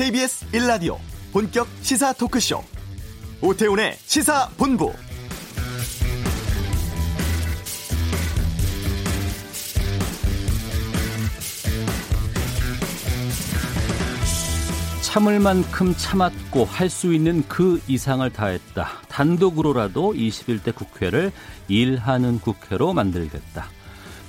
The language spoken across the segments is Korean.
KBS 1라디오 본격 시사 토크쇼 오태훈의 시사본부 참을 만큼 참았고 할 수 있는 그 이상을 다했다. 단독으로라도 21대 국회를 일하는 국회로 만들겠다.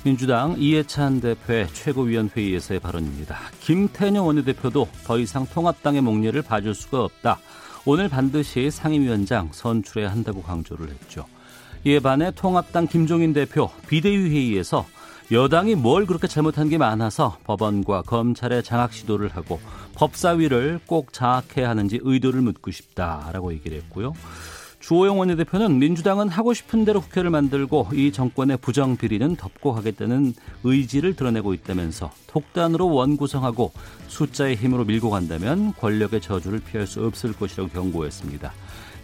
민주당 이해찬 대표의 최고위원회의에서의 발언입니다. 김태녀 원내대표도 더 이상 통합당의 목례를 봐줄 수가 없다. 오늘 반드시 상임위원장 선출해야 한다고 강조를 했죠. 이에 반해 통합당 김종인 대표 비대위 회의에서 여당이 뭘 그렇게 잘못한 게 많아서 법원과 검찰의 장악 시도를 하고 법사위를 꼭 장악해야 하는지 의도를 묻고 싶다라고 얘기를 했고요. 주호영 원내대표는 민주당은 하고 싶은 대로 국회를 만들고 이 정권의 부정 비리는 덮고 하겠다는 의지를 드러내고 있다면서 독단으로 원 구성하고 숫자의 힘으로 밀고 간다면 권력의 저주를 피할 수 없을 것이라고 경고했습니다.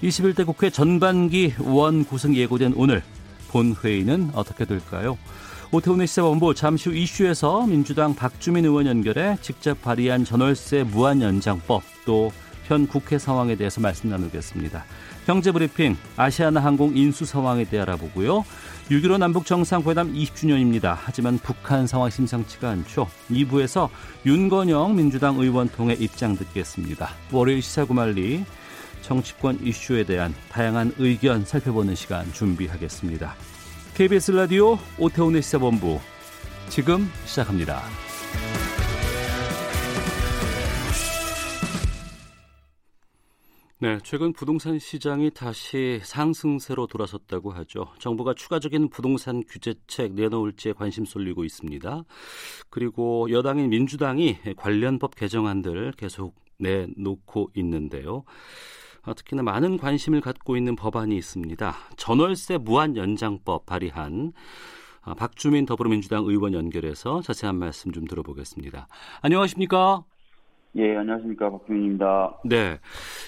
21대 국회 전반기 원 구성 예고된 오늘 본회의는 어떻게 될까요? 오태훈의 시사본부 잠시 후 이슈에서 민주당 박주민 의원 연결해 직접 발의한 전월세 무한 연장법 또 현 국회 상황에 대해서 말씀 나누겠습니다. 경제 브리핑 아시아나 항공 인수 상황에 대해 알아보고요. 6.15 남북 정상회담 20주년입니다. 하지만 북한 상황 심상치가 않죠. 2부에서 윤건영 민주당 의원 통해 입장 듣겠습니다. 월요일 시사구말리 정치권 이슈에 대한 다양한 의견 살펴보는 시간 준비하겠습니다. KBS 라디오 오태훈의 시사본부 지금 시작합니다. 네, 최근 부동산 시장이 다시 상승세로 돌아섰다고 하죠. 정부가 추가적인 부동산 규제책 내놓을지에 관심 쏠리고 있습니다. 그리고 여당인 민주당이 관련 법 개정안들 계속 내놓고 있는데요. 아, 특히나 많은 관심을 갖고 있는 법안이 있습니다. 전월세 무한 연장법 발의한 아, 박주민 더불어민주당 의원 연결해서 자세한 말씀 좀 들어보겠습니다. 안녕하십니까? 예, 안녕하십니까. 박주민입니다. 네.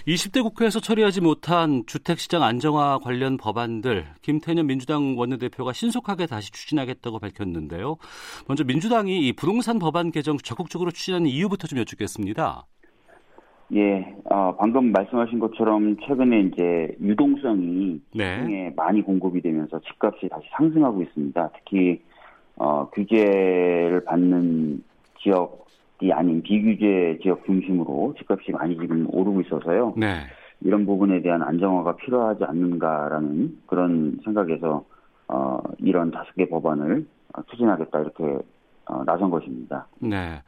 20대 국회에서 처리하지 못한 주택시장 안정화 관련 법안들, 김태년 민주당 원내대표가 신속하게 다시 추진하겠다고 밝혔는데요. 먼저 민주당이 이 부동산 법안 개정 적극적으로 추진하는 이유부터 좀 여쭙겠습니다. 예, 어, 방금 말씀하신 것처럼 최근에 이제 유동성이 네. 많이 공급이 되면서 집값이 다시 상승하고 있습니다. 특히 어, 규제를 받는 지역 이 아닌 비규제 지역 중심으로 집값이 많이 지금 오르고 있어서요. 네. 이런 부분에 대한 안정화가 필요하지 않는가라는 그런 생각에서 어, 이런 다섯 개 법안을 추진하겠다 이렇게 어, 나선 것입니다. 네.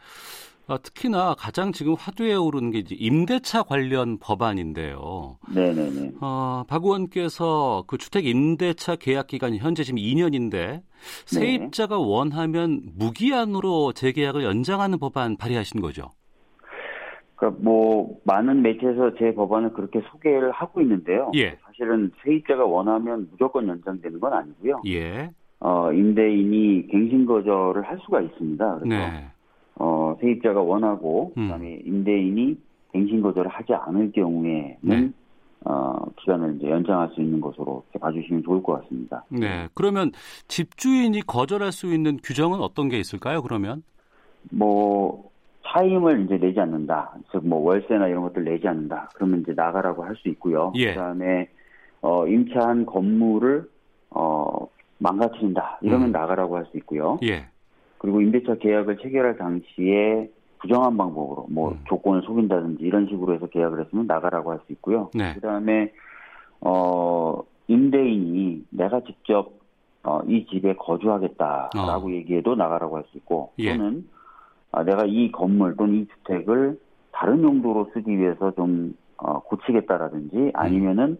어, 특히나 가장 지금 화두에 오르는 게 이제 임대차 관련 법안인데요. 네네네. 어, 박 의원께서 그 주택 임대차 계약 기간이 현재 지금 2년인데 세입자가 네. 원하면 무기한으로 재계약을 연장하는 법안 발의하신 거죠. 그러니까 뭐 많은 매체에서 제 법안을 그렇게 소개를 하고 있는데요. 예. 사실은 세입자가 원하면 무조건 연장되는 건 아니고요. 예. 어, 임대인이 갱신 거절을 할 수가 있습니다. 그래서 네. 어, 세입자가 원하고 음. 그다음에 임대인이 갱신 거절을 하지 않을 경우에는 네. 어, 기간을 이제 연장할 수 있는 것으로 봐주시면 좋을 것 같습니다. 네. 그러면 집주인이 거절할 수 있는 규정은 어떤 게 있을까요? 그러면 뭐 차임을 이제 내지 않는다. 즉 뭐 월세나 이런 것들 내지 않는다. 그러면 이제 나가라고 할 수 있고요. 예. 그다음에 어, 임차한 건물을 어, 망가뜨린다. 이러면 음. 나가라고 할 수 있고요. 예. 그리고 임대차 계약을 체결할 당시에 부정한 방법으로 뭐 음. 조건을 속인다든지 이런 식으로 해서 계약을 했으면 나가라고 할 수 있고요. 네. 그다음에 어 임대인이 내가 직접 어, 이 집에 거주하겠다라고 어. 얘기해도 나가라고 할 수 있고 예. 또는 아, 내가 이 건물 또는 이 주택을 다른 용도로 쓰기 위해서 좀 어, 고치겠다라든지 아니면은 음.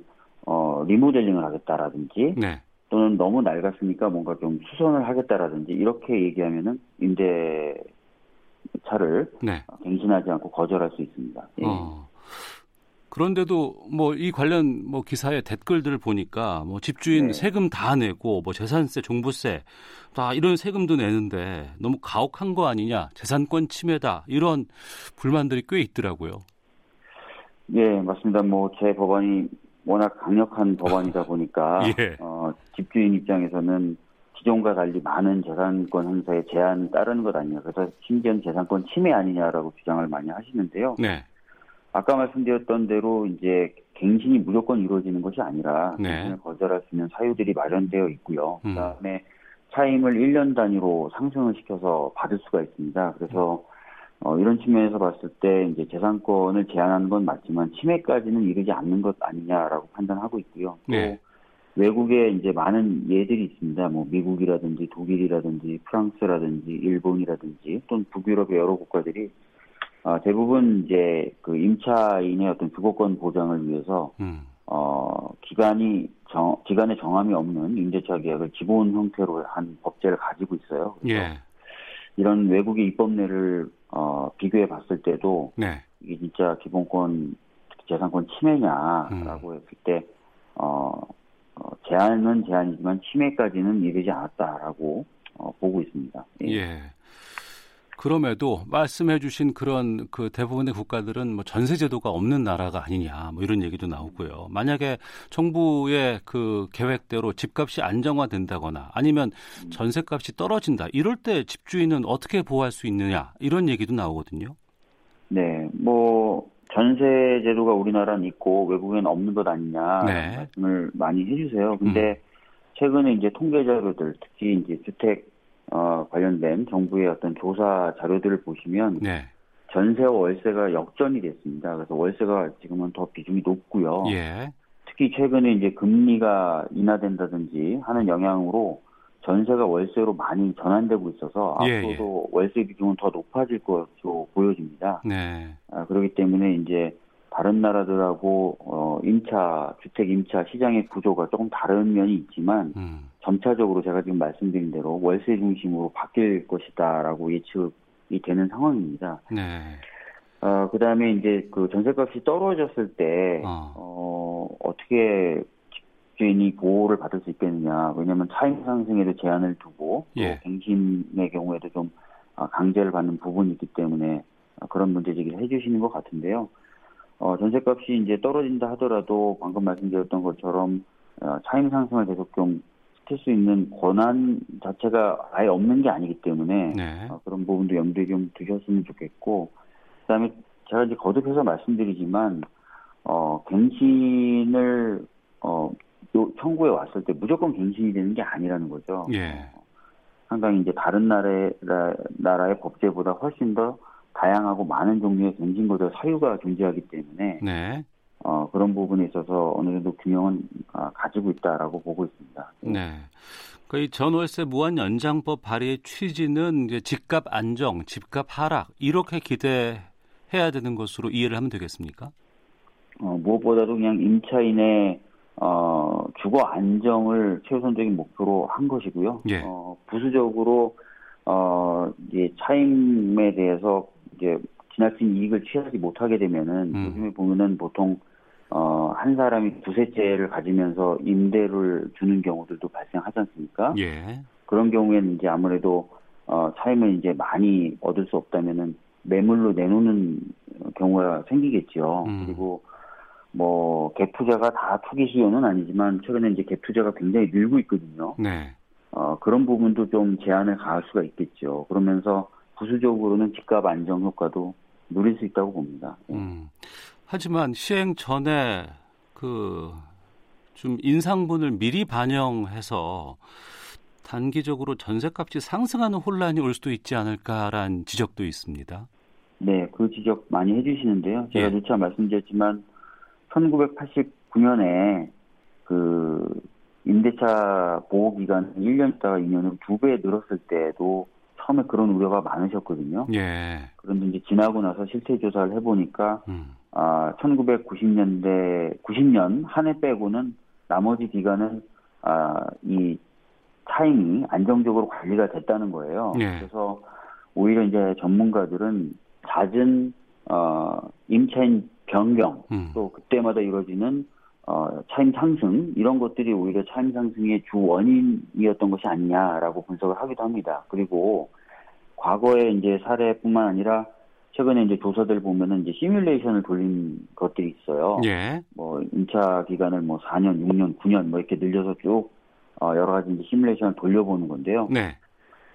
어, 리모델링을 하겠다라든지 네. 또는 너무 낡았으니까 뭔가 좀 수선을 하겠다라든지 이렇게 얘기하면은 임대 차를 네. 갱신하지 않고 거절할 수 있습니다. 예. 어. 그런데도 뭐 이 관련 뭐 기사의 댓글들을 보니까 뭐 집주인 네. 세금 다 내고 뭐 재산세, 종부세 다 이런 세금도 내는데 너무 가혹한 거 아니냐, 재산권 침해다 이런 불만들이 꽤 있더라고요. 예, 맞습니다. 뭐 제 법안이 워낙 강력한 법안이다 보니까 예. 어, 집주인 입장에서는 기존과 달리 많은 재산권 행사에 제한 따르는 것 아니냐. 그래서 심지어는 재산권 침해 아니냐라고 주장을 많이 하시는데요. 네. 아까 말씀드렸던 대로 이제 갱신이 무조건 이루어지는 것이 아니라 네. 거절할 수 있는 사유들이 마련되어 있고요. 음. 그다음에 차임을 1년 단위로 상승을 시켜서 받을 수가 있습니다. 그래서 어, 이런 측면에서 봤을 때 이제 재산권을 제한하는 건 맞지만 침해까지는 이르지 않는 것 아니냐라고 판단하고 있고요. 또 네. 외국에 이제 많은 예들이 있습니다. 뭐 미국이라든지 독일이라든지 프랑스라든지 일본이라든지 또는 북유럽의 여러 국가들이 어, 대부분 이제 그 임차인의 어떤 주거권 보장을 위해서 음. 어, 기간이 정, 기간에 정함이 없는 임대차 계약을 기본 형태로 한 법제를 가지고 있어요. 예. 이런 외국의 입법례를 어, 비교해 봤을 때도 네. 이게 진짜 기본권 재산권 침해냐라고 음. 했을 때 어, 어, 제한은 제한이지만 침해까지는 이르지 않았다라고 어, 보고 있습니다. 예. 예. 그럼에도 말씀해 주신 그런 그 대부분의 국가들은 뭐 전세 제도가 없는 나라가 아니냐 뭐 이런 얘기도 나오고요. 만약에 정부의 그 계획대로 집값이 안정화된다거나 아니면 전세값이 떨어진다. 이럴 때 집주인은 어떻게 보호할 수 있느냐 이런 얘기도 나오거든요. 네. 뭐 전세 제도가 우리나라는 있고 외국에는 없는 것 아니냐 네. 말씀을 많이 해 주세요. 근데 음. 최근에 이제 통계 자료들 특히 이제 주택 어, 관련된 정부의 어떤 조사 자료들을 보시면 네. 전세와 월세가 역전이 됐습니다. 그래서 월세가 지금은 더 비중이 높고요. 예. 특히 최근에 이제 금리가 인하된다든지 하는 영향으로 전세가 월세로 많이 전환되고 있어서 예, 앞으로도 예. 월세 비중은 더 높아질 것으로 보여집니다. 네. 아, 그렇기 때문에 이제 다른 나라들하고 어, 임차 주택 임차 시장의 구조가 조금 다른 면이 있지만 음. 점차적으로 제가 지금 말씀드린 대로 월세 중심으로 바뀔 것이다라고 예측이 되는 상황입니다. 네. 어, 그 다음에 이제 그 전세값이 떨어졌을 때, 어. 어, 어떻게 집주인이 보호를 받을 수 있겠느냐. 왜냐하면 차임 상승에도 제한을 두고, 예. 또 갱신의 경우에도 좀 아, 강제를 받는 부분이 있기 때문에 그런 문제 제기를 해주시는 것 같은데요. 어, 전세값이 이제 떨어진다 하더라도 방금 말씀드렸던 것처럼 어, 차임 상승을 계속 좀 시킬 수 있는 권한 자체가 아예 없는 게 아니기 때문에 네. 어, 그런 부분도 염두에 좀 두셨으면 좋겠고 그다음에 제가 이제 거듭해서 말씀드리지만 어, 갱신을 어, 요 청구에 왔을 때 무조건 갱신이 되는 게 아니라는 거죠. 예. 상당히 이제 다른 나라의 나라의 법제보다 훨씬 더 다양하고 많은 종류의 갱신거절 사유가 존재하기 때문에 네. 어, 그런 부분에 있어서 어느 정도 균형은 아, 가지고 있다라고 보고 있습니다. 네. 그 전월세 무한 연장법 발의의 취지는 이제 집값 안정, 집값 하락 이렇게 기대해야 되는 것으로 이해를 하면 되겠습니까? 어, 무엇보다도 그냥 임차인의 어, 주거 안정을 최우선적인 목표로 한 것이고요. 예. 어, 부수적으로 어, 이제 차임에 대해서 이제 지나친 이익을 취하지 못하게 되면은 음. 요즘에 보면은 보통 어, 한 사람이 두세 채를 가지면서 임대를 주는 경우들도 발생하지 않습니까? 예. 그런 경우에는 이제 아무래도 어, 차임을 이제 많이 얻을 수 없다면은 매물로 내놓는 경우가 생기겠죠. 음. 그리고 뭐 갭투자가 다 투기 수요는 아니지만 최근에 이제 갭투자가 굉장히 늘고 있거든요. 네. 어, 그런 부분도 좀 제한을 가할 수가 있겠죠. 그러면서 부수적으로는 집값 안정 효과도 누릴 수 있다고 봅니다. 예. 음. 하지만 시행 전에 그 좀 인상분을 미리 반영해서 단기적으로 전세값이 상승하는 혼란이 올 수도 있지 않을까라는 지적도 있습니다. 네, 그 지적 많이 해주시는데요. 제가 예. 누차 말씀드렸지만 1989년에 그 임대차 보호 기간 1년 있다가 2년으로 두 배 늘었을 때도 처음에 그런 우려가 많으셨거든요. 예. 그런데 이제 지나고 나서 실태 조사를 해보니까 음. 아 1990년대 90년 한 해 빼고는 나머지 기간은 아 이 타임이 안정적으로 관리가 됐다는 거예요. 예. 그래서 오히려 이제 전문가들은 잦은 어 임차인 변경 음. 또 그때마다 이루어지는 어, 차임 상승 이런 것들이 오히려 차임 상승의 주 원인이었던 것이 아니냐라고 분석을 하기도 합니다. 그리고 과거의 이제 사례뿐만 아니라 최근에 이제 조사들 보면은 이제 시뮬레이션을 돌린 것들이 있어요. 예. 뭐 임차 기간을 뭐 4년, 6년, 9년 뭐 이렇게 늘려서 쭉 어, 여러 가지 이제 시뮬레이션을 돌려보는 건데요. 네.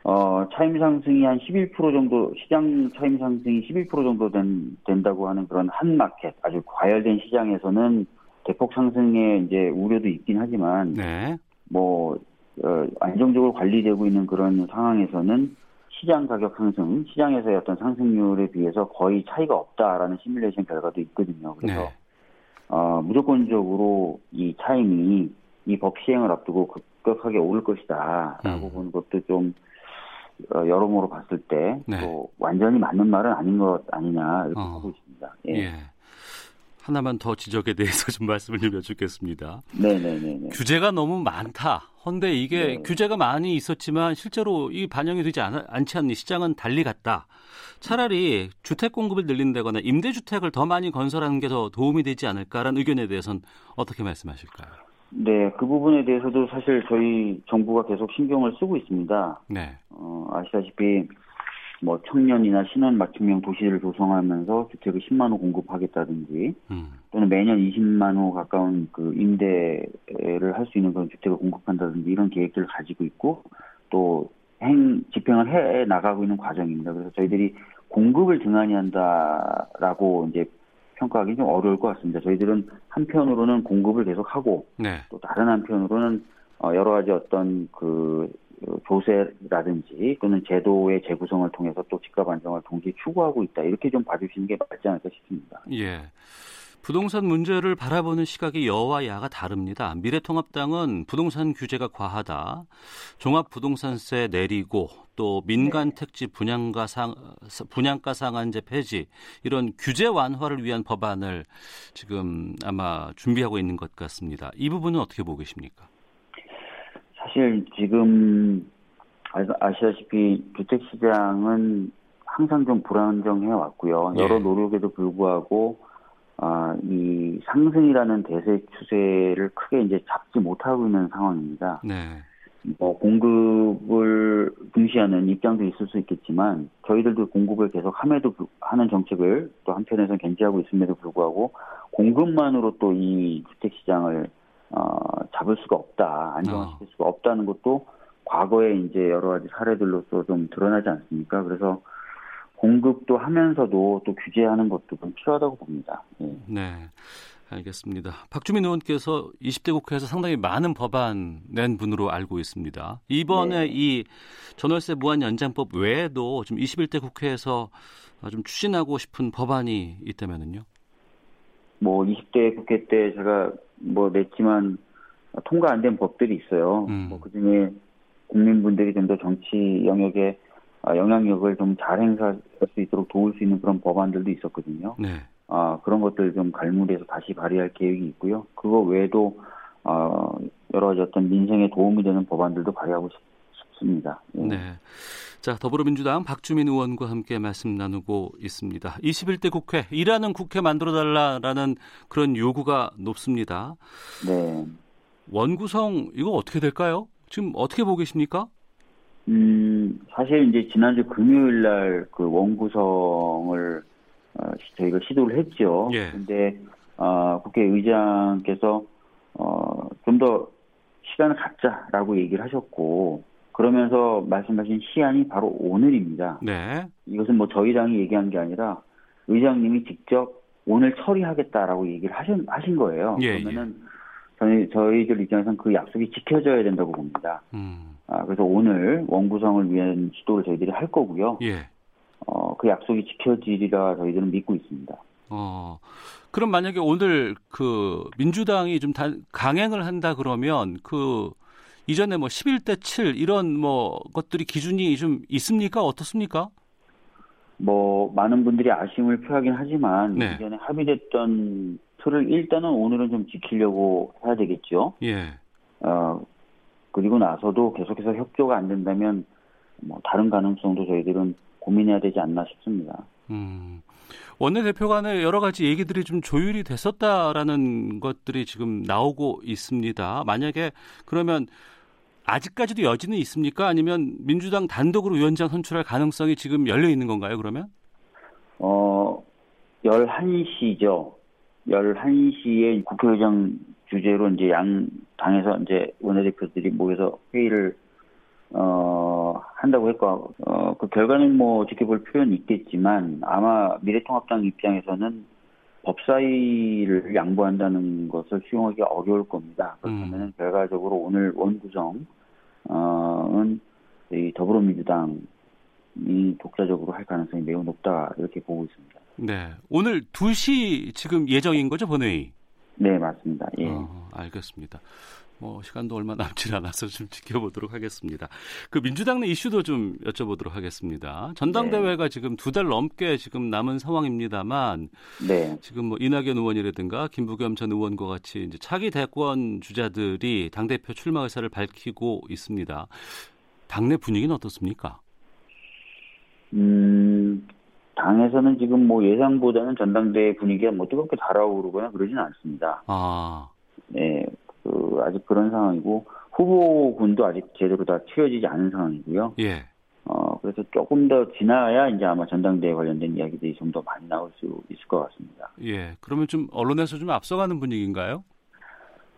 어, 차임 상승이 한 11% 정도, 시장 차임 상승이 11% 정도 된, 된다고 하는 그런 한 마켓, 아주 과열된 시장에서는 대폭 상승의 이제 우려도 있긴 하지만, 네. 뭐, 어, 안정적으로 관리되고 있는 그런 상황에서는 시장 가격 상승, 시장에서의 어떤 상승률에 비해서 거의 차이가 없다라는 시뮬레이션 결과도 있거든요. 그래서, 네. 어, 무조건적으로 이 차임이 이 법 시행을 앞두고 급격하게 오를 것이다라고 음. 보는 것도 좀 어, 여러모로 봤을 때또 네. 완전히 맞는 말은 아닌 것 아니냐 이렇게 어. 보고 있습니다. 예. 예. 하나만 더 지적에 대해서 좀 말씀을 좀 여쭙겠습니다. 네네네. 규제가 너무 많다. 헌데 이게 네. 규제가 많이 있었지만 실제로 이 반영이 되지 않, 않지 않니 시장은 달리 갔다. 차라리 주택 공급을 늘린다거나 임대주택을 더 많이 건설하는 게 더 도움이 되지 않을까라는 의견에 대해서는 어떻게 말씀하실까요? 네, 그 부분에 대해서도 사실 저희 정부가 계속 신경을 쓰고 있습니다. 네. 어, 아시다시피 뭐 청년이나 신혼 맞춤형 도시를 조성하면서 주택을 10만 호 공급하겠다든지 음. 또는 매년 20만 호 가까운 그 임대를 할 수 있는 그런 주택을 공급한다든지 이런 계획들을 가지고 있고 또 행 집행을 해 나가고 있는 과정입니다. 그래서 저희들이 공급을 등한히 한다라고 이제 평가하기 좀 어려울 것 같습니다. 저희들은 한편으로는 공급을 계속하고 네. 또 다른 한편으로는 어, 여러 가지 어떤 그 조세라든지 또는 제도의 재구성을 통해서 또 집값 안정을 동시에 추구하고 있다 이렇게 좀 봐주시는 게 맞지 않을까 싶습니다. 예. 부동산 문제를 바라보는 시각이 여와 야가 다릅니다. 미래통합당은 부동산 규제가 과하다. 종합부동산세 내리고 또 민간 네. 택지 분양가 상 분양가 상한제 폐지 이런 규제 완화를 위한 법안을 지금 아마 준비하고 있는 것 같습니다. 이 부분은 어떻게 보고 계십니까? 사실 지금 아시다시피 주택 시장은 항상 좀 불안정해 왔고요. 여러 네. 노력에도 불구하고 아, 이 상승이라는 대세 추세를 크게 이제 잡지 못하고 있는 상황입니다. 네. 뭐 공급을 중시하는 입장도 있을 수 있겠지만 저희들도 공급을 계속 함에도 하는 정책을 또 한편에서 견지하고 있음에도 불구하고 공급만으로 또 이 주택 시장을 어, 잡을 수가 없다 안정화시킬 어. 수가 없다는 것도 과거에 이제 여러 가지 사례들로서 좀 드러나지 않습니까? 그래서 공급도 하면서도 또 규제하는 것도 좀 필요하다고 봅니다. 예. 네. 알겠습니다. 박주민 의원께서 20대 국회에서 상당히 많은 법안 낸 분으로 알고 있습니다. 이번에 네. 이 전월세 무한 연장법 외에도 좀 21대 국회에서 좀 추진하고 싶은 법안이 있다면은요? 뭐 20대 국회 때 제가 뭐 냈지만 통과 안 된 법들이 있어요. 음. 뭐 그중에 국민분들이 좀 더 정치 영역에 아, 영향력을 좀 잘 행사할 수 있도록 도울 수 있는 그런 법안들도 있었거든요. 네. 아, 그런 것들 좀 갈무리해서 다시 발의할 계획이 있고요. 그거 외에도 어, 여러 가지 어떤 민생에 도움이 되는 법안들도 발의하고 싶, 습니다 예. 네. 자, 더불어민주당 박주민 의원과 함께 말씀 나누고 있습니다. 21대 국회, 일하는 국회 만들어달라라는 그런 요구가 높습니다. 네. 원구성, 이거 어떻게 될까요? 지금 어떻게 보고 계십니까? 음, 사실 이제 지난주 금요일 날 그 원구성을 어, 저희가 시도를 했죠. 예. 근데 어, 국회의장께서 어, 좀 더 시간을 갖자라고 얘기를 하셨고 그러면서 말씀하신 시한이 바로 오늘입니다. 네. 이것은 뭐 저희 당이 얘기한 게 아니라 의장님이 직접 오늘 처리하겠다라고 얘기를 하신, 하신 거예요. 예, 그러면은 예. 저희, 저희들 입장에서는 그 약속이 지켜져야 된다고 봅니다. 음. 아, 그래서 오늘 원구성을 위한 시도를 저희들이 할 거고요. 예. 어, 그 약속이 지켜지리라 저희들은 믿고 있습니다. 어, 그럼 만약에 오늘 그 민주당이 좀 다, 강행을 한다 그러면 그 이전에 뭐 11대 7 이런 뭐 것들이 기준이 좀 있습니까? 어떻습니까? 뭐 많은 분들이 아쉬움을 표하긴 하지만 네. 이전에 합의됐던 틀을 일단은 오늘은 좀 지키려고 해야 되겠죠. 예. 어 그리고 나서도 계속해서 협조가 안 된다면 뭐 다른 가능성도 저희들은 고민해야 되지 않나 싶습니다. 음. 원내대표 간에 여러 가지 얘기들이 좀 조율이 됐었다라는 것들이 지금 나오고 있습니다. 만약에 그러면 아직까지도 여지는 있습니까? 아니면 민주당 단독으로 위원장 선출할 가능성이 지금 열려 있는 건가요, 그러면? 어, 11시죠. 11시에 국회의장 주제로 이제 양 당에서 이제 원내대표들이 모여서 회의를 어, 한다고 했고 어, 그 결과는 뭐 지켜볼 필요는 있겠지만 아마 미래통합당 입장에서는 법사위를 양보한다는 것을 수용하기 어려울 겁니다. 그렇다면 음. 결과적으로 오늘 원구성 은이 더불어민주당이 독자적으로 할 가능성이 매우 높다 이렇게 보고 있습니다. 네, 오늘 2시 지금 예정인 거죠 본회의? 네, 맞습니다. 예. 어, 알겠습니다. 뭐 시간도 얼마 남지 않아서 좀 지켜보도록 하겠습니다. 그 민주당 내 이슈도 좀 여쭤보도록 하겠습니다. 전당대회가 네. 지금 두 달 넘게 지금 남은 상황입니다만, 네. 지금 뭐 이낙연 의원이라든가 김부겸 전 의원과 같이 이제 차기 대권 주자들이 당 대표 출마 의사를 밝히고 있습니다. 당내 분위기는 어떻습니까? 음, 당에서는 지금 뭐 예상보다는 전당대회 분위기가 뭐 뜨겁게 달아오르거나 그러지는 않습니다. 아. 네, 그 아직 그런 상황이고 후보군도 아직 제대로 다 채워지지 않은 상황이고요. 예. 어 그래서 조금 더 지나야 이제 아마 전당대회 관련된 이야기들이 좀 더 많이 나올 수 있을 것 같습니다. 예. 그러면 좀 언론에서 좀 앞서가는 분위기인가요?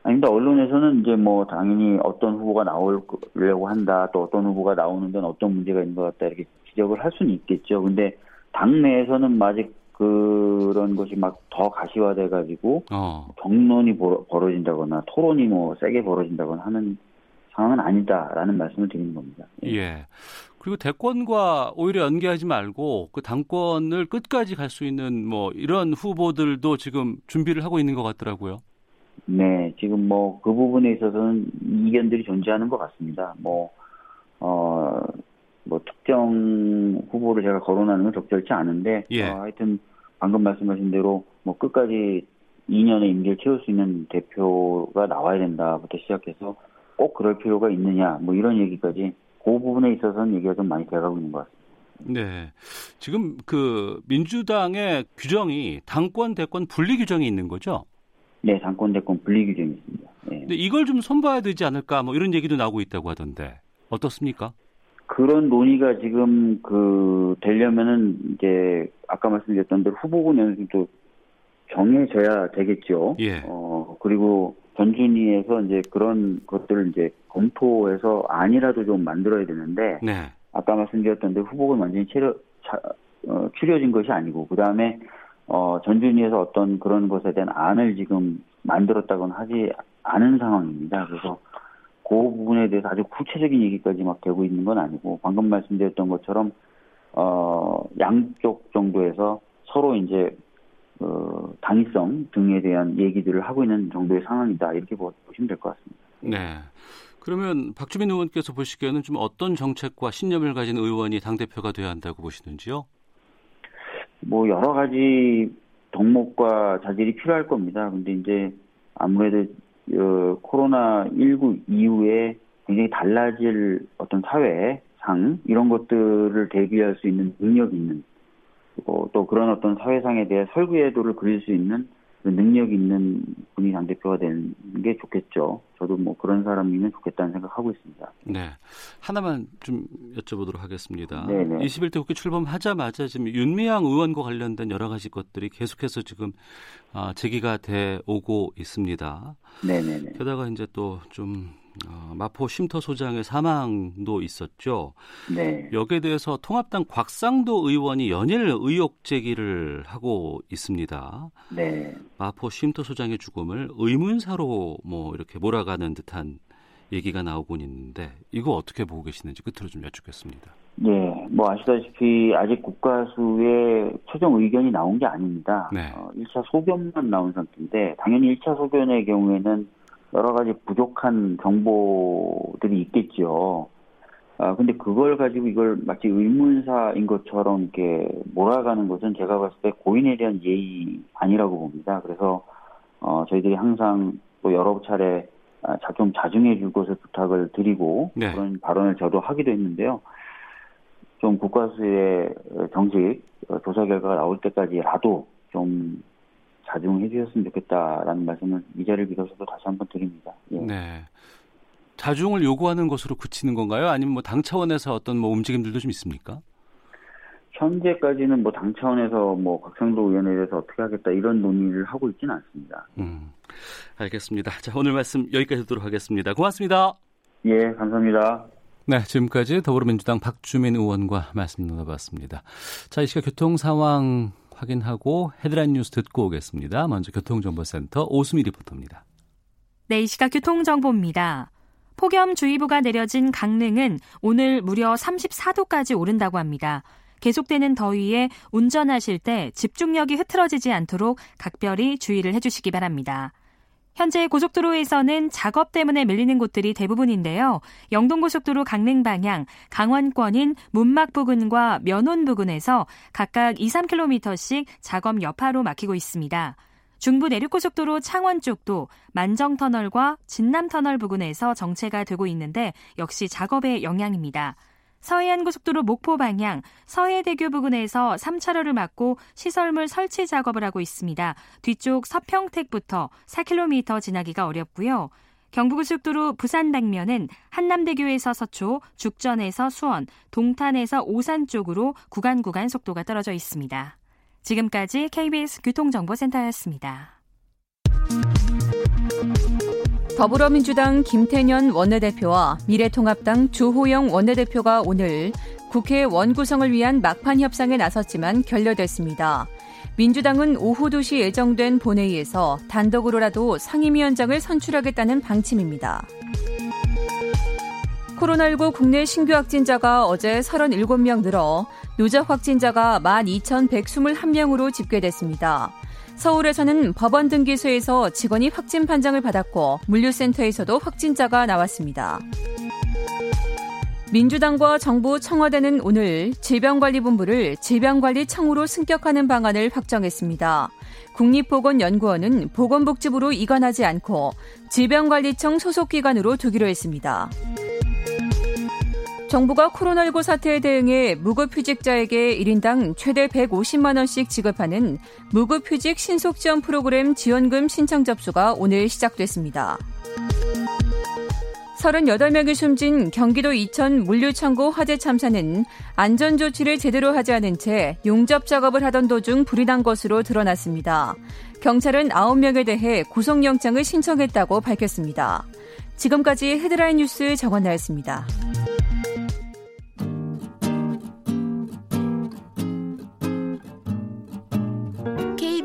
아닙니다. 언론에서는 이제 뭐 당연히 어떤 후보가 나오려고 한다, 또 어떤 후보가 나오는 데는 어떤 문제가 있는 것 같다 이렇게 지적을 할 수는 있겠죠. 근데 당내에서는 아직 그런 것이 막 더 가시화돼 가지고 어. 경론이 벌어진다거나 토론이 뭐 세게 벌어진다거나 하는 상황은 아니다라는 말씀을 드리는 겁니다. 예. 예. 그리고 대권과 오히려 연계하지 말고 그 당권을 끝까지 갈 수 있는 뭐 이런 후보들도 지금 준비를 하고 있는 것 같더라고요. 네, 지금 뭐 그 부분에 있어서는 이견들이 존재하는 것 같습니다. 뭐, 어, 뭐 특정 후보를 제가 거론하는 건 적절치 않은데, 예. 어, 하여튼 방금 말씀하신 대로 뭐 끝까지 2년의 임기를 채울 수 있는 대표가 나와야 된다부터 시작해서 꼭 그럴 필요가 있느냐 뭐 이런 얘기까지 그 부분에 있어서는 얘기가 좀 많이 돼가고 있는 것 같습니다. 네. 지금 그 민주당의 규정이 당권 대권 분리 규정이 있는 거죠? 네, 당권 대권 분리 규정이 있습니다. 네. 근데 이걸 좀 손봐야 되지 않을까 뭐 이런 얘기도 나오고 있다고 하던데 어떻습니까? 그런 논의가 지금 그 되려면은 이제 아까 말씀드렸던 대로 후보군 정도 정해져야 되겠죠. 예. 어 그리고 전준위에서 이제 그런 것들을 이제 검토해서 아니라도 좀 만들어야 되는데 네. 아까 말씀드렸던 대로 후보군 완전히 체려 차, 어, 추려진 것이 아니고 그 다음에 어 전준위에서 어떤 그런 것에 대한 안을 지금 만들었다고는 하지 않은 상황입니다. 그래서 그 부분에 대해서 아주 구체적인 얘기까지 막 되고 있는 건 아니고 방금 말씀드렸던 것처럼 어 양쪽 정도에서 서로 이제 어, 당위성 등에 대한 얘기들을 하고 있는 정도의 상황이다 이렇게 보시면 될 것 같습니다. 네. 그러면 박주민 의원께서 보시기에는 좀 어떤 정책과 신념을 가진 의원이 당 대표가 돼야 한다고 보시는지요? 뭐 여러 가지 덕목과 자질이 필요할 겁니다. 근데 이제 아무래도 어, 코로나19 이후에 굉장히 달라질 어떤 사회상 이런 것들을 대비할 수 있는 능력 있는 어, 또 그런 어떤 사회상에 대해 설계도를 그릴 수 있는 그 능력 있는 분이 당 대표가 되는 게 좋겠죠. 저도 뭐 그런 사람이면 좋겠다는 생각하고 있습니다. 네. 하나만 좀 여쭤보도록 하겠습니다. 네네. 21대 국회 출범하자마자 지금 윤미향 의원과 관련된 여러 가지 것들이 계속해서 지금 아, 제기가 돼 오고 있습니다. 네네네. 게다가 이제 또 좀 어, 마포 쉼터 소장의 사망도 있었죠. 네. 여기에 대해서 통합당 곽상도 의원이 연일 의혹 제기를 하고 있습니다. 네. 마포 쉼터 소장의 죽음을 의문사로 뭐 이렇게 몰아가는 듯한 얘기가 나오곤 있는데 이거 어떻게 보고 계시는지 끝으로 좀 여쭙겠습니다. 네, 뭐 아시다시피 아직 국가수의 최종 의견이 나온 게 아닙니다. 네. 어, 1차 소견만 나온 상태인데 당연히 1차 소견의 경우에는 여러 가지 부족한 정보들이 있겠죠. 아, 근데 그걸 가지고 이걸 마치 의문사인 것처럼 이렇게 몰아가는 것은 제가 봤을 때 고인에 대한 예의 아니라고 봅니다. 그래서, 어, 저희들이 항상 또 여러 차례 아, 좀 자중해 줄 것을 부탁을 드리고 네. 그런 발언을 저도 하기도 했는데요. 좀 국가수의 정식 조사 결과가 나올 때까지라도 좀 자중해 주셨으면 좋겠다라는 말씀을 이 자리를 빌어서도 다시 한번 드립니다. 예. 네. 자중을 요구하는 것으로 그치는 건가요? 아니면 뭐 당 차원에서 어떤 뭐 움직임들도 좀 있습니까? 현재까지는 뭐 당 차원에서 뭐 곽상도 의원에 대해서 어떻게 하겠다 이런 논의를 하고 있지는 않습니다. 음, 알겠습니다. 자 오늘 말씀 여기까지 듣도록 하겠습니다. 고맙습니다. 예, 감사합니다. 네, 지금까지 더불어민주당 박주민 의원과 말씀 나눠봤습니다. 자, 이 시각 교통 상황 확인하고 헤드라인 뉴스 듣고 오겠습니다. 먼저 교통정보센터 오수미 리포터입니다. 네, 이 시각 교통정보입니다. 폭염주의보가 내려진 강릉은 오늘 무려 34도까지 오른다고 합니다. 계속되는 더위에 운전하실 때 집중력이 흐트러지지 않도록 각별히 주의를 해주시기 바랍니다. 현재 고속도로에서는 작업 때문에 밀리는 곳들이 대부분인데요. 영동고속도로 강릉 방향, 강원권인 문막 부근과 면원 부근에서 각각 2, 3km씩 작업 여파로 막히고 있습니다. 중부 내륙고속도로 창원 쪽도 만정터널과 진남터널 부근에서 정체가 되고 있는데 역시 작업의 영향입니다. 서해안고속도로 목포 방향 서해대교 부근에서 3차로를 막고 시설물 설치 작업을 하고 있습니다. 뒤쪽 서평택부터 4km 지나기가 어렵고요. 경부고속도로 부산 방면은 한남대교에서 서초, 죽전에서 수원, 동탄에서 오산 쪽으로 구간 구간 속도가 떨어져 있습니다. 지금까지 KBS 교통정보센터였습니다. 더불어민주당 김태년 원내대표와 미래통합당 주호영 원내대표가 오늘 국회 원구성을 위한 막판 협상에 나섰지만 결렬됐습니다. 민주당은 오후 2시 예정된 본회의에서 단독으로라도 상임위원장을 선출하겠다는 방침입니다. 코로나19 국내 신규 확진자가 어제 37명 늘어 누적 확진자가 12,121명으로 집계됐습니다. 서울에서는 법원 등기소에서 직원이 확진 판정을 받았고 물류센터에서도 확진자가 나왔습니다. 민주당과 정부 청와대는 오늘 질병관리본부를 질병관리청으로 승격하는 방안을 확정했습니다. 국립보건연구원은 보건복지부로 이관하지 않고 질병관리청 소속기관으로 두기로 했습니다. 정부가 코로나19 사태에 대응해 무급휴직자에게 1인당 최대 150만 원씩 지급하는 무급휴직 신속지원 프로그램 지원금 신청 접수가 오늘 시작됐습니다. 38명이 숨진 경기도 이천 물류창고 화재 참사는 안전조치를 제대로 하지 않은 채 용접 작업을 하던 도중 불이 난 것으로 드러났습니다. 경찰은 9명에 대해 구속영장을 신청했다고 밝혔습니다. 지금까지 헤드라인 뉴스 정원나였습니다.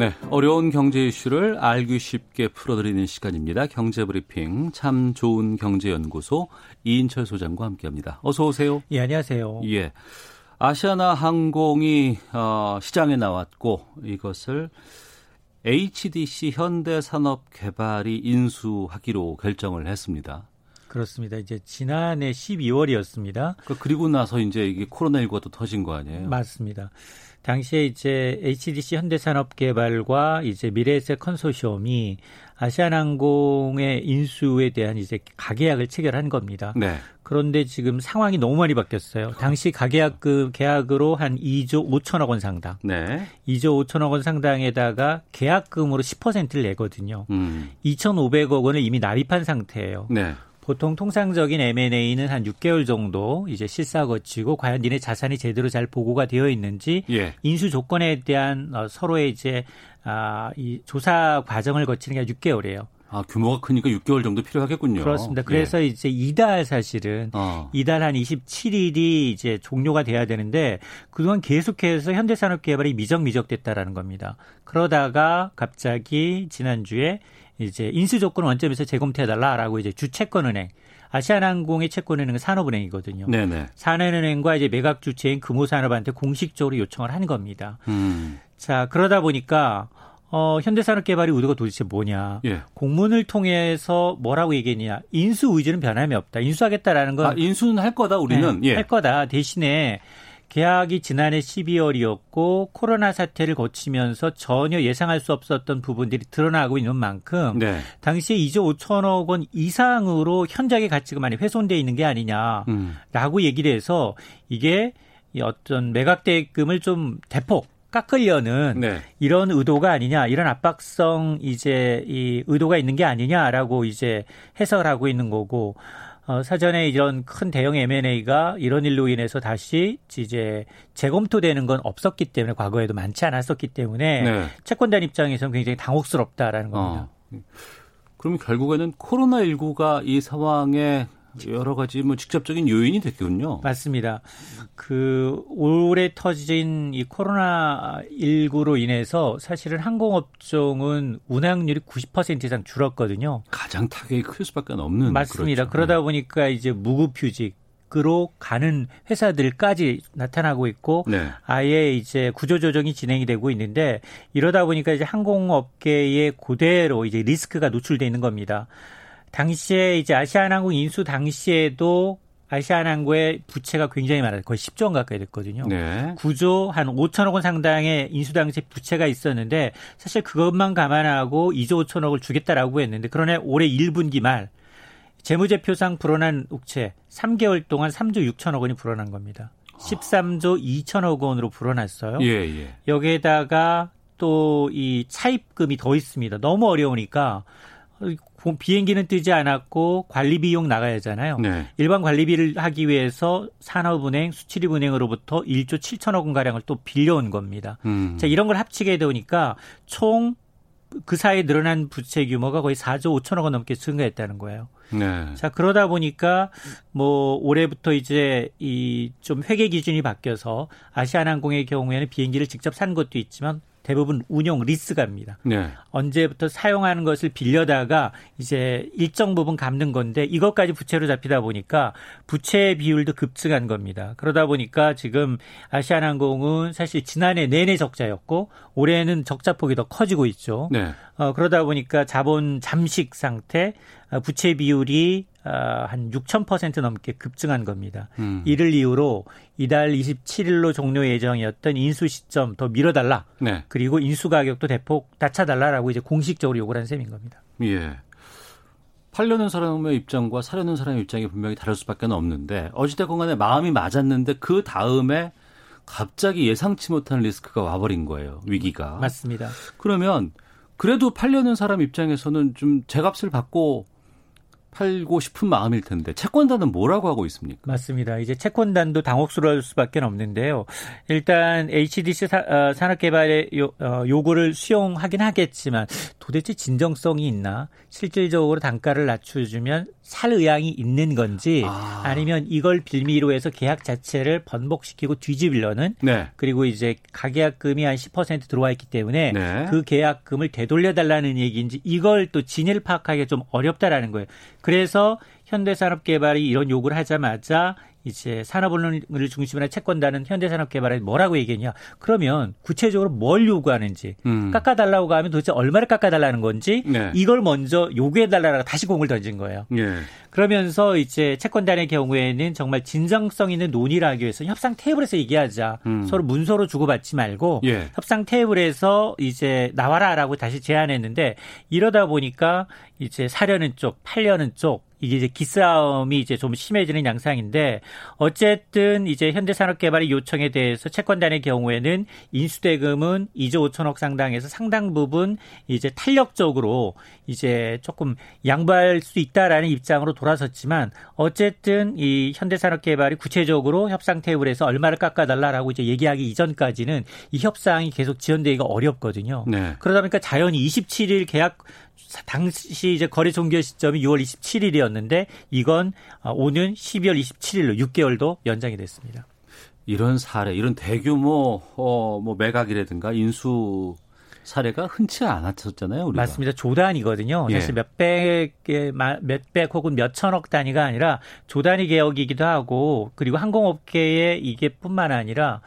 네, 어려운 경제 이슈를 알기 쉽게 풀어드리는 시간입니다. 경제 브리핑 참 좋은 경제연구소 이인철 소장과 함께합니다. 어서 오세요. 예, 안녕하세요. 예, 아시아나 항공이 어, 시장에 나왔고 이것을 HDC 현대산업개발이 인수하기로 결정을 했습니다. 그렇습니다. 이제 지난해 12월이었습니다. 그러니까 그리고 나서 이제 이게 코로나19가 또 터진 거 아니에요? 맞습니다. 당시에 이제 HDC 현대산업개발과 이제 미래에셋 컨소시엄이 아시아나항공의 인수에 대한 이제 가계약을 체결한 겁니다. 네. 그런데 지금 상황이 너무 많이 바뀌었어요. 당시 가계약금 계약으로 한 2조 5천억 원 상당. 네. 2조 5천억 원 상당에다가 계약금으로 10%를 내거든요. 음. 2,500억 원을 이미 납입한 상태예요. 네. 보통 통상적인 M&A는 한 6개월 정도 이제 실사 거치고 과연 니네 자산이 제대로 잘 보고가 되어 있는지 예. 인수 조건에 대한 어, 서로의 이제 아, 이 조사 과정을 거치는 게 6개월이에요. 아, 규모가 크니까 6개월 정도 필요하겠군요. 그렇습니다. 그래서 예. 이제 이달 사실은 어. 이달 한 27일이 이제 종료가 돼야 되는데 그동안 계속해서 현대산업개발이 미적미적됐다라는 겁니다. 그러다가 갑자기 지난주에 이제 인수 조건 원점에서 재검토해달라라고 이제 주채권은행 아시아나항공의 채권은행은 산업은행이거든요. 네네. 산업은행과 이제 매각 주체인 금호산업한테 공식적으로 요청을 한 겁니다. 음. 자 그러다 보니까 어, 현대산업개발이 의도가 도대체 뭐냐. 예. 공문을 통해서 뭐라고 얘기했냐. 인수 의지는 변함이 없다. 인수하겠다라는 건. 아, 인수는 할 거다, 우리는. 네, 예. 할 거다. 대신에 계약이 지난해 12월이었고 코로나 사태를 거치면서 전혀 예상할 수 없었던 부분들이 드러나고 있는 만큼 네. 당시에 2조 5천억 원 이상으로 현장의 가치가 많이 훼손돼 있는 게 아니냐라고 음. 얘기를 해서 이게 이 어떤 매각대금을 좀 대폭 깎으려는 네. 이런 의도가 아니냐, 이런 압박성 이제 이 의도가 있는 게 아니냐라고 이제 해석하고 있는 거고 어, 사전에 이런 큰 대형 M&A가 이런 일로 인해서 다시 이제 재검토되는 건 없었기 때문에 과거에도 많지 않았었기 때문에 네. 채권단 입장에서는 굉장히 당혹스럽다라는 겁니다. 어. 그럼 결국에는 코로나19가 이 상황에 여러 가지 뭐 직접적인 요인이 됐군요. 맞습니다. 그 올해 터진 이 코로나 19로 인해서 사실은 항공업종은 운항률이 90% 이상 줄었거든요. 가장 타격이 클 수밖에 없는 맞습니다. 그렇죠. 그러다 네. 보니까 이제 무급휴직 으로 가는 회사들까지 나타나고 있고 네. 아예 이제 구조조정이 진행이 되고 있는데 이러다 보니까 이제 항공업계의 고대로 이제 리스크가 노출돼 있는 겁니다. 당시에 이제 아시아나항공 인수 당시에도 아시아나항공의 부채가 굉장히 많아요. 거의 10조 원 가까이 됐거든요. 네. 9조 한 5천억 원 상당의 인수 당시 부채가 있었는데 사실 그것만 감안하고 2조 5천억을 주겠다라고 했는데 그러나 올해 1분기 말 재무제표상 불어난 옥체 3개월 동안 3조 6천억 원이 불어난 겁니다. 13조 2천억 원으로 불어났어요. 예, 예. 여기에다가 또 이 차입금이 더 있습니다. 너무 어려우니까 비행기는 뜨지 않았고 관리 비용 나가야 하잖아요. 네. 일반 관리비를 하기 위해서 산업은행, 수출입은행으로부터 1조 7천억 원 가량을 또 빌려온 겁니다. 음. 자, 이런 걸 합치게 되니까 총 그 사이에 늘어난 부채 규모가 거의 4조 5천억 원 넘게 증가했다는 거예요. 네. 자, 그러다 보니까 뭐 올해부터 이제 이 좀 회계 기준이 바뀌어서 아시아나항공의 경우에는 비행기를 직접 산 것도 있지만 대부분 운용 리스가입니다. 네. 언제부터 사용하는 것을 빌려다가 이제 일정 부분 갚는 건데 이것까지 부채로 잡히다 보니까 부채 비율도 급증한 겁니다. 그러다 보니까 지금 아시아나항공은 사실 지난해 내내 적자였고 올해는 적자 폭이 더 커지고 있죠. 네. 어, 그러다 보니까 자본 잠식 상태, 어, 부채 비율이 어, 한 6,000% 넘게 급증한 겁니다. 음. 이를 이유로 이달 27일로 종료 예정이었던 인수 시점 더 미뤄달라. 네. 그리고 인수 가격도 대폭 낮춰달라라고 이제 공식적으로 요구를 한 셈인 겁니다. 예. 팔려는 사람의 입장과 사려는 사람의 입장이 분명히 다를 수밖에 없는데 어찌됐건 간에 마음이 맞았는데 그 다음에 갑자기 예상치 못한 리스크가 와버린 거예요. 위기가. 맞습니다. 그러면 그래도 팔려는 사람 입장에서는 좀 제값을 받고 팔고 싶은 마음일 텐데 채권단은 뭐라고 하고 있습니까? 맞습니다. 이제 채권단도 당혹스러울 수밖에 없는데요. 일단 HDC 사, 어, 산업개발의 요, 어, 요구를 수용하긴 하겠지만 도대체 진정성이 있나? 실질적으로 단가를 낮춰주면 살 의향이 있는 건지 아. 니면 이걸 빌미로 해서 계약 자체를 번복시키고 뒤집으려는 네. 그리고 이제 가계약금이 한 10% 들어와 있기 때문에 네. 그 계약금을 되돌려 달라는 얘기인지 이걸 또 진위를 파악하기가 좀 어렵다라는 거예요. 그래서 현대산업개발이 이런 요구를 하자마자 이제 산업은행을 중심으로 한 채권단은 현대산업개발에 뭐라고 얘기했냐? 그러면 구체적으로 뭘 요구하는지 음. 깎아달라고 하면 도대체 얼마를 깎아달라는 건지 네. 이걸 먼저 요구해달라고 다시 공을 던진 거예요. 네. 그러면서 이제 채권단의 경우에는 정말 진정성 있는 논의를 하기 위해서 협상 테이블에서 얘기하자. 음. 서로 문서로 주고받지 말고 예. 협상 테이블에서 이제 나와라라고 다시 제안했는데 이러다 보니까 이제 사려는 쪽, 팔려는 쪽 이게 이제 기싸움이 이제 좀 심해지는 양상인데 어쨌든 이제 현대산업개발의 요청에 대해서 채권단의 경우에는 인수대금은 2조 5천억 상당에서 상당 부분 이제 탄력적으로 이제 조금 양보할 수 있다라는 입장으로 돌아섰지만 어쨌든 이 현대산업개발이 구체적으로 협상 테이블에서 얼마를 깎아달라라고 이제 얘기하기 이전까지는 이 협상이 계속 지연되기가 어렵거든요. 네. 그러다 보니까 자연히 27일 계약 당시 이제 거래 종결 시점이 6월 27일이었는데 이건 어, 오는 12월 27일로 6개월도 연장이 됐습니다. 이런 사례, 이런 대규모 어, 뭐 매각이라든가 인수 사례가 흔치 않았었잖아요. 우리가. 맞습니다. 조단이거든요. 예. 사실 몇백의 몇백 혹은 몇천억 단위가 아니라 조단위 개혁이기도 하고 그리고 항공업계에 이게 뿐만 아니라 아,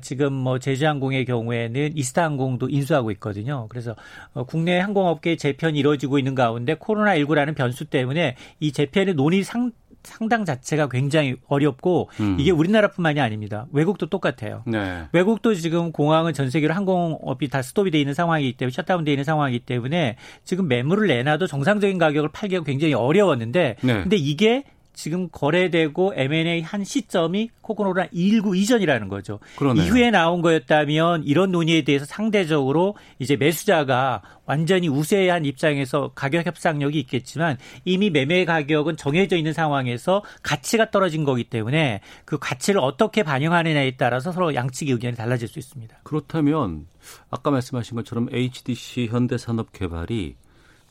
지금 뭐 제주항공의 경우에는 이스타항공도 인수하고 있거든요. 그래서 어, 국내 항공업계 재편이 이루어지고 있는 가운데 코로나19라는 변수 때문에 이 재편의 논의 상 상당 자체가 굉장히 어렵고 음. 이게 우리나라뿐만이 아닙니다. 외국도 똑같아요. 네. 외국도 지금 공항은 전 세계로 항공업이 다 스톱이 돼 있는 상황이기 때문에 셧다운돼 있는 상황이기 때문에 지금 매물을 내놔도 정상적인 가격을 팔기가 굉장히 어려웠는데 네. 근데 이게 지금 거래되고 M&A 한 시점이 코코노라 219 이전이라는 거죠. 그러네요. 이후에 나온 거였다면 이런 논의에 대해서 상대적으로 이제 매수자가 완전히 우세한 입장에서 가격 협상력이 있겠지만 이미 매매 가격은 정해져 있는 상황에서 가치가 떨어진 거기 때문에 그 가치를 어떻게 반영하느냐에 따라서 서로 양측의 의견이 달라질 수 있습니다. 그렇다면 아까 말씀하신 것처럼 HDC 현대산업개발이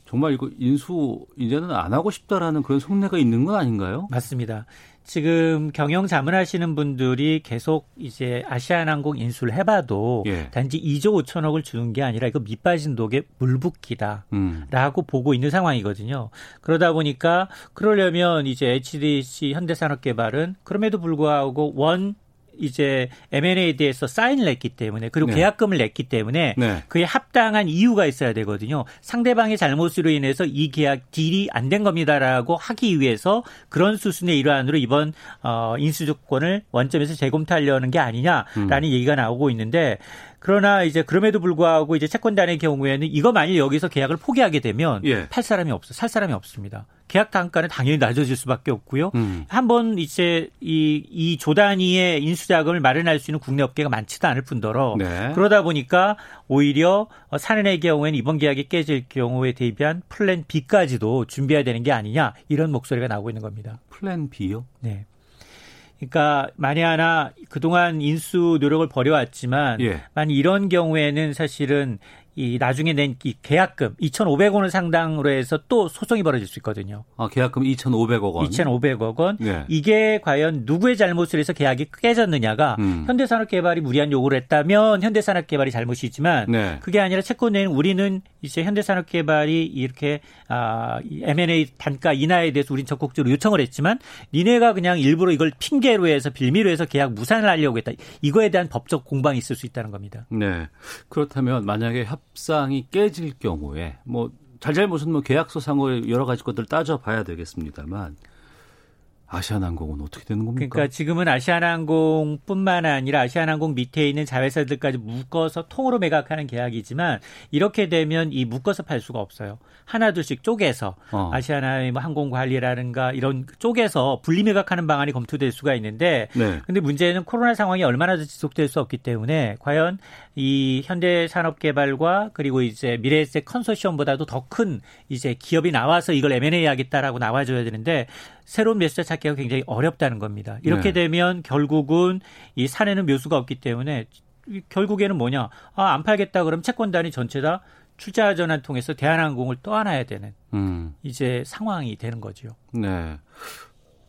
정말 이거 인수 이제는 안 하고 싶다라는 그런 속내가 있는 건 아닌가요? 맞습니다. 지금 경영 자문하시는 분들이 계속 이제 아시아나항공 인수를 해봐도 예. 단지 2조 5천억을 주는 게 아니라 이거 밑빠진 독에 물 붓기다라고 음. 보고 있는 상황이거든요. 그러다 보니까 그러려면 이제 HDC 현대산업개발은 그럼에도 불구하고 원 이제 M&A에 대해서 사인을 냈기 때문에 그리고 네. 계약금을 냈기 때문에 네. 그에 합당한 이유가 있어야 되거든요. 상대방의 잘못으로 인해서 이 계약 딜이 안 된 겁니다라고 하기 위해서 그런 수순의 일환으로 이번 어 인수 조건을 원점에서 재검토하려는 게 아니냐라는 음. 얘기가 나오고 있는데 그러나 이제 그럼에도 불구하고 이제 채권단의 경우에는 이거 만일 여기서 계약을 포기하게 되면 예. 팔 사람이 없어, 살 사람이 없습니다. 계약 단가는 당연히 낮아질 수밖에 없고요. 음. 한번 이제 이, 이 조단위의 인수자금을 마련할 수 있는 국내 업계가 많지도 않을 뿐더러 네. 그러다 보니까 오히려 산은의 경우에는 이번 계약이 깨질 경우에 대비한 플랜 B까지도 준비해야 되는 게 아니냐 이런 목소리가 나오고 있는 겁니다. 플랜 B요? 네. 그러니까 만에 하나 그동안 인수 노력을 벌여왔지만 예. 만 이런 경우에는 사실은 이 나중에 낸 이 계약금 2,500억 원 상당으로 해서 또 소송이 벌어질 수 있거든요. 아, 계약금 2,500억 원. 2,500억 원. 네. 이게 과연 누구의 잘못을 해서 계약이 깨졌느냐가 음. 현대산업개발이 무리한 요구를 했다면 현대산업개발이 잘못이지만 네. 그게 아니라 채권단에는 우리는 이제 현대산업개발이 이렇게 아, M&A 단가 인하에 대해서 우린 적극적으로 요청을 했지만 니네가 그냥 일부러 이걸 핑계로 해서 빌미로 해서 계약 무산을 하려고 했다. 이거에 대한 법적 공방이 있을 수 있다는 겁니다. 네. 그렇다면 만약에 협 협상이 깨질 경우에 뭐 잘잘못은 뭐 계약서상으로 여러 가지 것들 을 따져봐야 되겠습니다만 아시아나항공은 어떻게 되는 겁니까? 그러니까 지금은 아시아나항공뿐만 아니라 아시아나항공 밑에 있는 자회사들까지 묶어서 통으로 매각하는 계약이지만 이렇게 되면 이 묶어서 팔 수가 없어요. 하나 둘씩 쪼개서 어. 아시아나의 뭐 항공 관리라든가 이런 쪼개서 분리 매각하는 방안이 검토될 수가 있는데 네. 근데 문제는 코로나 상황이 얼마나 더 지속될 수 없기 때문에 과연 이 현대산업개발과 그리고 이제 미래에셋 컨소시엄보다도 더 큰 이제 기업이 나와서 이걸 M&A 하겠다라고 나와줘야 되는데 새로운 매수자 찾기가 굉장히 어렵다는 겁니다. 이렇게 네. 되면 결국은 이 사내는 묘수가 없기 때문에 결국에는 뭐냐? 아, 안 팔겠다 그러면 채권단이 전체 다 출자 전환 통해서 대한항공을 떠안아야 되는 음. 이제 상황이 되는 거죠. 네.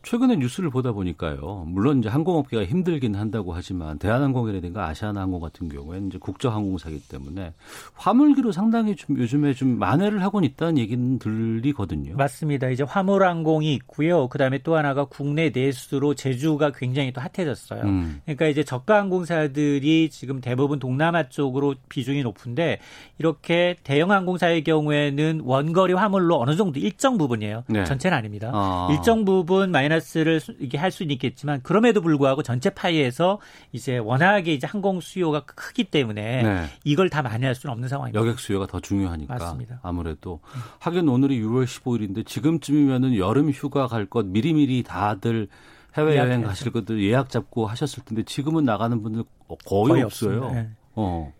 최근에 뉴스를 보다 보니까요. 물론 이제 항공업계가 힘들긴 한다고 하지만 대한항공이라든가 아시아나항공 같은 경우에는 이제 국제항공사기 때문에 화물기로 상당히 좀 요즘에 좀 만회를 하고 있다는 얘기는 들리거든요. 맞습니다. 이제 화물항공이 있고요. 그다음에 또 하나가 국내 내수로 제주가 굉장히 또 핫해졌어요. 음. 그러니까 이제 저가 항공사들이 지금 대부분 동남아 쪽으로 비중이 높은데 이렇게 대형 항공사의 경우에는 원거리 화물로 어느 정도 일정 부분이에요. 네. 전체는 아닙니다. 아. 일정 부분 마이너스 마이너스를 이게 할 수는 있겠지만 그럼에도 불구하고 전체 파이에서 이제 워낙에 이제 항공 수요가 크기 때문에 네. 이걸 다 만회할 수는 없는 상황입니다. 여객 수요가 더 중요하니까 맞습니다. 아무래도 하긴 오늘이 6월 15일인데 지금쯤이면은 여름 휴가 갈 것 미리미리 다들 해외 여행 가실 것들 예약 잡고 하셨을 텐데 지금은 나가는 분들 거의, 거의 없어요. 네. 어.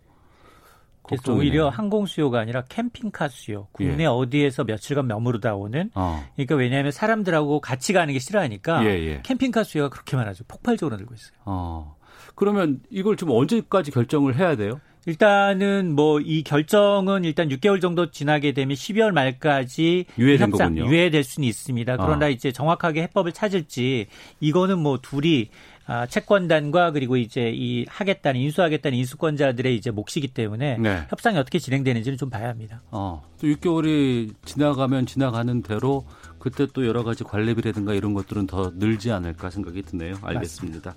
그래서 오히려 항공 수요가 아니라 캠핑카 수요. 국내 예. 어디에서 며칠간 머무르다 오는. 어. 그러니까 왜냐하면 사람들하고 같이 가는 게 싫어하니까 예, 예. 캠핑카 수요가 그렇게 많아져. 폭발적으로 늘고 있어요. 어. 그러면 이걸 좀 언제까지 결정을 해야 돼요? 일단은 뭐 이 결정은 일단 6개월 정도 지나게 되면 12월 말까지 유예된 협상, 거군요. 유예될 수는 있습니다. 그러나 어. 이제 정확하게 해법을 찾을지 이거는 뭐 둘이 아, 채권단과 그리고 이제 이 하겠다는 인수하겠다는 인수권자들의 이제 몫이기 때문에 네. 협상이 어떻게 진행되는지는 좀 봐야 합니다. 어, 또 6개월이 지나가면 지나가는 대로 그때 또 여러 가지 관리비라든가 이런 것들은 더 늘지 않을까 생각이 드네요. 알겠습니다. 맞습니다.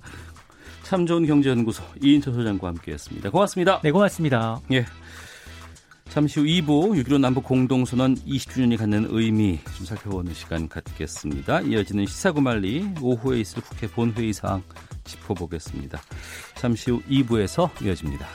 참 좋은 경제연구소 이인철 소장과 함께했습니다. 고맙습니다. 네, 고맙습니다. 예. 잠시 후 2부 6.15 남북 공동선언 20주년이 갖는 의미 좀 살펴보는 시간 갖겠습니다. 이어지는 시사구말리 오후에 있을 국회 본회의 사항 짚어보겠습니다. 잠시 후 2부에서 이어집니다.